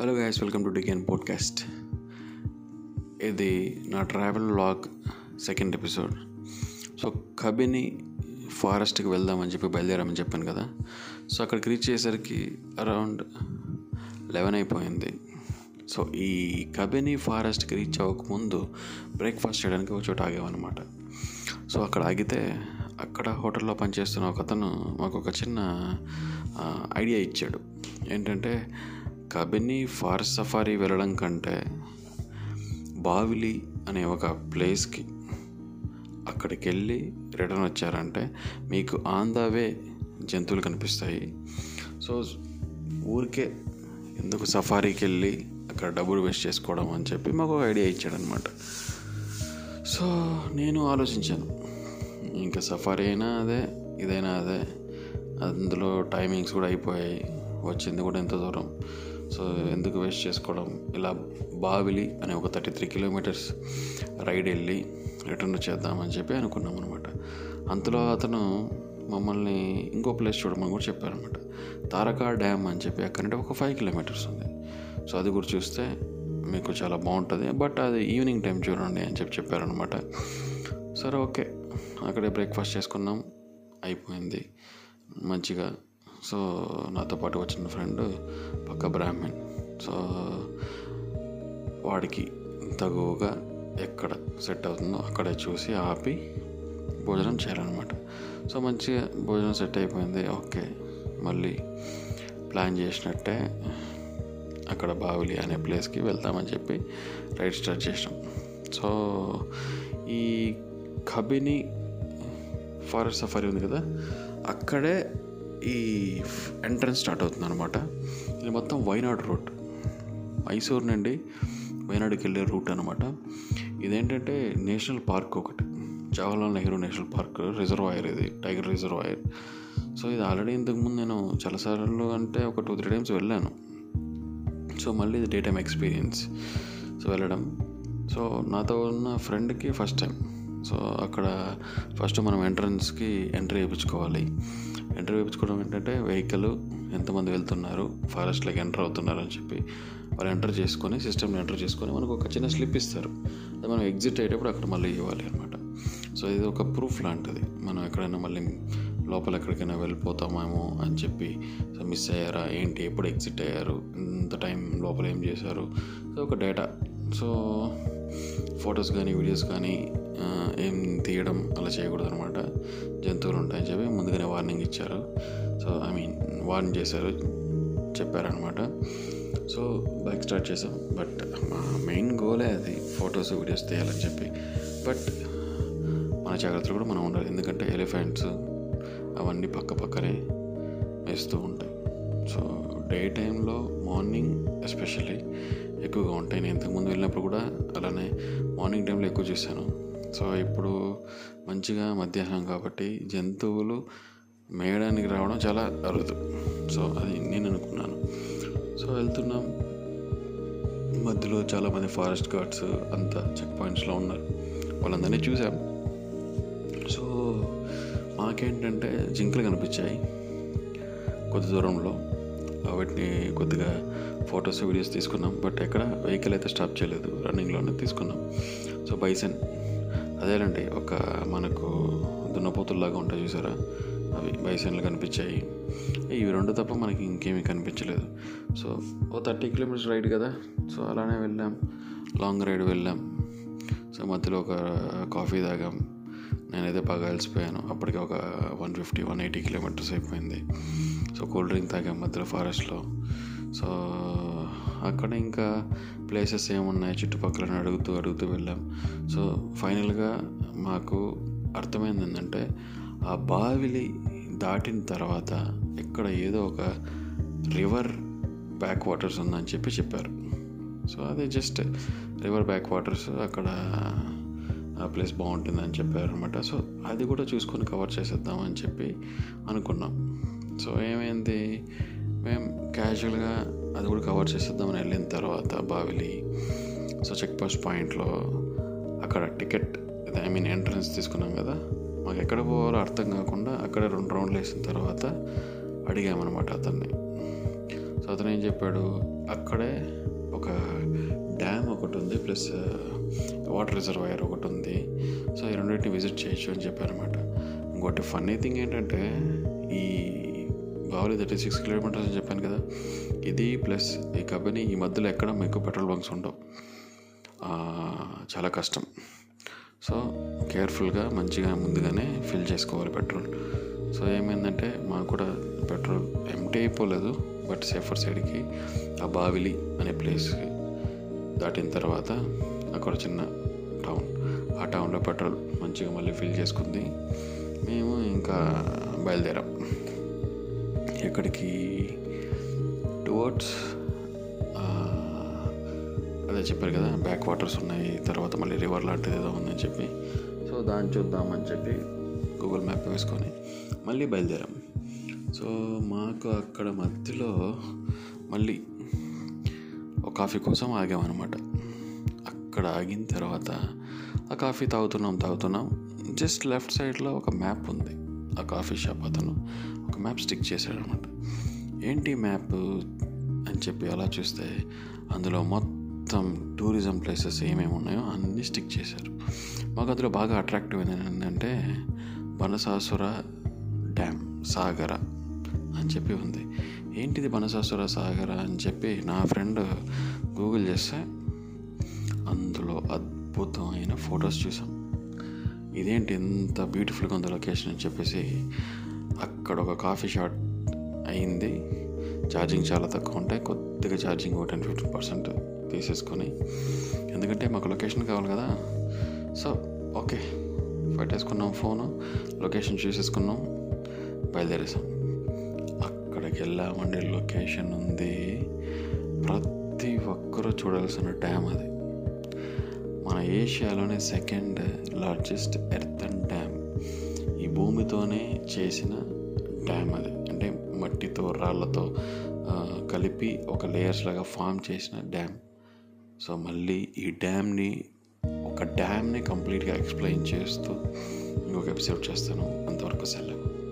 Hello guys welcome to Deccan podcast ఇది నా travel vlog second episode so Kabini ఫారెస్ట్కి వెళ్దామని చెప్పి బయలుదేరామని చెప్పాను కదా. సో అక్కడికి రీచ్ అయ్యేసరికి అరౌండ్ లెవెన్ అయిపోయింది. సో ఈ కబిని ఫారెస్ట్కి రీచ్ అవ్వకముందు బ్రేక్ఫాస్ట్ చేయడానికి ఒక చోట ఆగామన్నమాట. సో అక్కడ ఆగితే అక్కడ హోటల్లో పనిచేస్తున్న ఒక అతను మాకు ఒక చిన్న ఐడియా ఇచ్చాడు. ఏంటంటే కబిని ఫారెస్ట్ సఫారీ వెళ్ళడం కంటే బావిలి అనే ఒక ప్లేస్కి అక్కడికి వెళ్ళి రిటర్న్ వచ్చారంటే మీకు ఆన్ ద వే జంతువులు కనిపిస్తాయి. సో ఊరికే ఎందుకు సఫారీకి వెళ్ళి అక్కడ డబ్బులు వేస్ట్ చేసుకోవడం అని చెప్పి మాకు ఒక ఐడియా ఇచ్చాడనమాట సో నేను ఆలోచించాను. ఇంకా సఫారీ అయినా అదే ఇదైనా అదే. అందులో టైమింగ్స్ కూడా అయిపోయాయి. వచ్చింది కూడా ఎంత దూరం. సో ఎందుకు వేస్ట్ చేసుకోవడం? ఇలా బావిలి అనే ఒక థర్టీ త్రీ కిలోమీటర్స్ రైడ్ వెళ్ళి రిటర్న్ చేద్దామని చెప్పి అనుకున్నాం అనమాట అంతలో అతను మమ్మల్ని ఇంకో ప్లేస్ చూడమని కూడా చెప్పారనమాట తారకా డ్యామ్ అని చెప్పి అక్కడంటే ఒక ఫైవ్ కిలోమీటర్స్ ఉంది. సో అది కూడా చూస్తే మీకు చాలా బాగుంటుంది. బట్ అది ఈవినింగ్ టైం చూడండి అని చెప్పి చెప్పారనమాట సరే ఓకే. అక్కడే బ్రేక్ఫాస్ట్ చేసుకున్నాం. అయిపోయింది. మంచిగా సో నాతో పాటు వచ్చిన ఫ్రెండ్ పక్క బ్రాహ్మణ్. సో వాడికి తగువగా ఎక్కడ సెట్ అవుతుందో అక్కడే చూసి ఆపి భోజనం చేయాలన్నమాట. సో మంచిగా భోజనం సెట్ అయిపోయింది. ఓకే మళ్ళీ ప్లాన్ చేసినట్టే అక్కడ బావిలి అనే ప్లేస్కి వెళ్తామని చెప్పి రైడ్ స్టార్ట్ చేసాం సో ఈ కబిని ఫారెస్ట్ సఫారీ ఉంది కదా అక్కడే ఈ ఎంట్రన్స్ స్టార్ట్ అవుతుంది అనమాట ఇది మొత్తం వైనాడు రూట్ మైసూర్ నుండి వైనాడుకి వెళ్ళే రూట్ అనమాట ఇదేంటంటే నేషనల్ పార్క్ ఒకటి. Jawaharlal Nehru national park reservoir ఇది టైగర్ రిజర్వాయర్. సో ఇది ఆల్రెడీ ఇంతకుముందు నేను చాలాసార్లు అంటే ఒక టూ త్రీ టైమ్స్ వెళ్ళాను. సో మళ్ళీ ఇది డే టైమ్ ఎక్స్పీరియన్స్ సో వెళ్ళడం. సో నాతో ఉన్న ఫ్రెండ్కి ఫస్ట్ టైం సో అక్కడ ఫస్ట్ మనం ఎంట్రన్స్కి ఎంట్రీ వేయించుకోవాలి ఎంటర్ వేయించుకోవడం ఏంటంటే వెహికల్ ఎంతమంది వెళ్తున్నారు ఫారెస్ట్లోకి ఎంటర్ అవుతున్నారు అని చెప్పి వాళ్ళు ఎంటర్ చేసుకొని సిస్టమ్ని ఎంటర్ చేసుకొని మనకు ఒక చిన్న స్లిప్ ఇస్తారు. అది మనం ఎగ్జిట్ అయ్యేటప్పుడు అక్కడ మళ్ళీ ఇవ్వాలి అనమాట సో ఇది ఒక ప్రూఫ్ లాంటిది. మనం ఎక్కడైనా మళ్ళీ లోపల ఎక్కడికైనా వెళ్ళిపోతామేమో అని చెప్పి సో మిస్ అయ్యారా ఏంటి ఎప్పుడు ఎగ్జిట్ అయ్యారు ఇంత టైం లోపల ఏం చేశారు? సో ఒక డేటా సో ఫొటోస్ కానీ వీడియోస్ కానీ ఏం తీయడం అలా చేయకూడదు అనమాట జంతువులు ఉంటాయని చెప్పి ముందుగానే వార్నింగ్ ఇచ్చారు. సో ఐ మీన్ వార్నింగ్ చేశారు చెప్పారనమాట సో బైక్ స్టార్ట్ చేసాం బట్ మా మెయిన్ గోలే అది ఫొటోస్ వీడియోస్ తీయాలని చెప్పి. బట్ మన జాగ్రత్తలు కూడా మనం ఉండాలి. ఎందుకంటే ఎలిఫెంట్స్ అవన్నీ పక్క పక్కనే వేస్తూ ఉంటాయి. సో డే టైంలో మార్నింగ్ ఎస్పెషల్లీ ఎక్కువగా ఉంటాయి. నేను ఇంతకుముందు వెళ్ళినప్పుడు కూడా అలానే మార్నింగ్ టైంలో ఎక్కువ చూశాను. సో ఇప్పుడు మంచిగా మధ్యాహ్నం కాబట్టి జంతువులు మేయడానికి రావడం చాలా అరుదు. సో అది నేను అనుకున్నాను. సో వెళ్తున్నాం. మధ్యలో చాలామంది ఫారెస్ట్ గార్డ్స్ అంతా చెక్ పాయింట్స్లో ఉన్నారు. వాళ్ళందరినీ చూసాం సో మాకేంటంటే జింకలు కనిపించాయి కొద్ది దూరంలో. వాటిని కొద్దిగా ఫొటోస్ వీడియోస్ తీసుకున్నాం. బట్ ఎక్కడ వెహికల్ అయితే స్టాప్ చేయలేదు. రన్నింగ్లోనే తీసుకున్నాం. సో బైసన్ అదేనండి ఒక మనకు దున్నపోతుల్లాగా ఉంటాయి చూసారా? అవి బైసన్లు కనిపించాయి. ఇవి రెండు తప్ప మనకి ఇంకేమీ కనిపించలేదు. సో ఓ థర్టీ కిలోమీటర్స్ రైడ్ కదా? సో అలానే వెళ్ళాం. లాంగ్ రైడ్ వెళ్ళాం. సో మధ్యలో ఒక కాఫీ తాగాం. నేనైతే బాగా అలసిపోయాను. అప్పటికి ఒక one fifty one eighty kilometres అయిపోయింది. సో కూల్ డ్రింక్ తాగాం మధ్యలో ఫారెస్ట్లో. సో అక్కడ ఇంకా ప్లేసెస్ ఏమున్నాయి చుట్టుపక్కల అడుగుతూ అడుగుతూ వెళ్ళాం. సో ఫైనల్గా మాకు అర్థమైంది ఏంటంటే ఆ బావిలి దాటిన తర్వాత ఇక్కడ ఏదో ఒక రివర్ బ్యాక్ వాటర్స్ ఉందని చెప్పి చెప్పారు. సో అది జస్ట్ రివర్ బ్యాక్ వాటర్స్ అక్కడ ఆ ప్లేస్ బాగుంటుందని చెప్పారు అనమాట సో అది కూడా చూసుకొని కవర్ చేసేద్దామని చెప్పి అనుకున్నాం. సో ఏమైంది? మేము క్యాజువల్గా అది కూడా కవర్ చేసేద్దామని వెళ్ళిన తర్వాత బావిలి సో చెక్ పోస్ట్ పాయింట్లో అక్కడ టికెట్ ఐ మీన్ ఎంట్రన్స్ తీసుకున్నాం కదా. మాకు ఎక్కడ పోవాలో అర్థం కాకుండా అక్కడ రెండు రౌండ్లు వేసిన తర్వాత అడిగామన్నమాట అతన్ని. సో అతను ఏం చెప్పాడు? అక్కడే ఒక డ్యామ్ ఒకటి ఉంది ప్లస్ వాటర్ రిజర్వాయర్ ఒకటి ఉంది. సో ఈ రెండింటిని విజిట్ చేయొచ్చు అని చెప్పారనమాట ఇంకోటి ఫన్నీ థింగ్ ఏంటంటే ఈ బావలి థర్టీ సిక్స్ కిలోమీటర్స్ అని చెప్పాను కదా. ఇది ప్లస్ ఈ కంపెనీ ఈ మధ్యలో ఎక్కడ మీకు పెట్రోల్ బంక్స్ ఉండవు. చాలా కష్టం. సో కేర్ఫుల్గా మంచిగా ముందుగానే ఫిల్ చేసుకోవాలి పెట్రోల్. సో ఏమైందంటే మాకు కూడా పెట్రోల్ ఎంటీ అయిపోలేదు. బట్ సేఫర్ సైడ్కి ఆ బావిలి అనే ప్లేస్ దాటిన తర్వాత అక్కడ చిన్న టౌన్. ఆ టౌన్లో పెట్రోల్ మంచిగా మళ్ళీ ఫిల్ చేసుకుంది. మేము ఇంకా బయలుదేరాం. ఎక్కడికి? టువర్డ్స్ అదే చెప్పారు కదా బ్యాక్ వాటర్స్ ఉన్నాయి తర్వాత మళ్ళీ రివర్ లాంటిది ఏదో ఉందని చెప్పి. సో దాన్ని చూద్దామని చెప్పి గూగుల్ మ్యాప్ వేసుకొని మళ్ళీ బయలుదేరాం. సో మాకు అక్కడ మధ్యలో మళ్ళీ ఒక కాఫీ కోసం ఆగామన్నమాట. అక్కడ ఆగిన తర్వాత ఆ కాఫీ తాగుతున్నాం తాగుతున్నాం. జస్ట్ లెఫ్ట్ సైడ్లో ఒక మ్యాప్ ఉంది. ఆ కాఫీ షాప్ అతను ఒక మ్యాప్ స్టిక్ చేశాడనమాట ఏంటి మ్యాప్ అని చెప్పి అలా చూస్తే అందులో మొత్తం టూరిజం ప్లేసెస్ ఏమేమి ఉన్నాయో అన్నీ స్టిక్ చేశారు. మాకు అందులో బాగా అట్రాక్టివ్ ఏంటంటే బనసాసుర డ్యామ్ సాగర. అని చెప్పి ఉంది. ఏంటిది బనసాసుర సాగర? అని చెప్పి నా ఫ్రెండ్ గూగుల్ చేస్తే అందులో అద్భుతమైన ఫొటోస్ చూసాం ఇదేంటి ఎంత బ్యూటిఫుల్గా ఉంది లొకేషన్? అని చెప్పేసి అక్కడ ఒక కాఫీ షాట్ అయింది. ఛార్జింగ్ చాలా తక్కువ ఉంటాయి. కొద్దిగా ఛార్జింగ్ ఒక టెన్ ఫిఫ్టీన్ పర్సెంట్ తీసేసుకొని ఎందుకంటే మాకు లొకేషన్ కావాలి కదా. So okay. పట్టేసుకున్నాం ఫోను. లొకేషన్ చూసేసుకున్నాం. బయలుదేరేసాం. ఎల్లామండి లొకేషన్ ఉంది? ప్రతి ఒక్కరూ చూడాల్సిన డ్యామ్ అది. మన ఏషియాలోనే సెకండ్ లార్జెస్ట్ ఎర్తన్ డ్యామ్. ఈ భూమితోనే చేసిన డ్యామ్ అది. అంటే మట్టితో రాళ్ళతో కలిపి ఒక లేయర్స్ లాగా ఫామ్ చేసిన డ్యామ్. సో మళ్ళీ ఈ డ్యామ్ని ఒక డ్యామ్ని కంప్లీట్గా ఎక్స్ప్లెయిన్ చేస్తూ ఇంకొక ఎపిసోడ్ చేస్తాను. అంతవరకు సెలవు.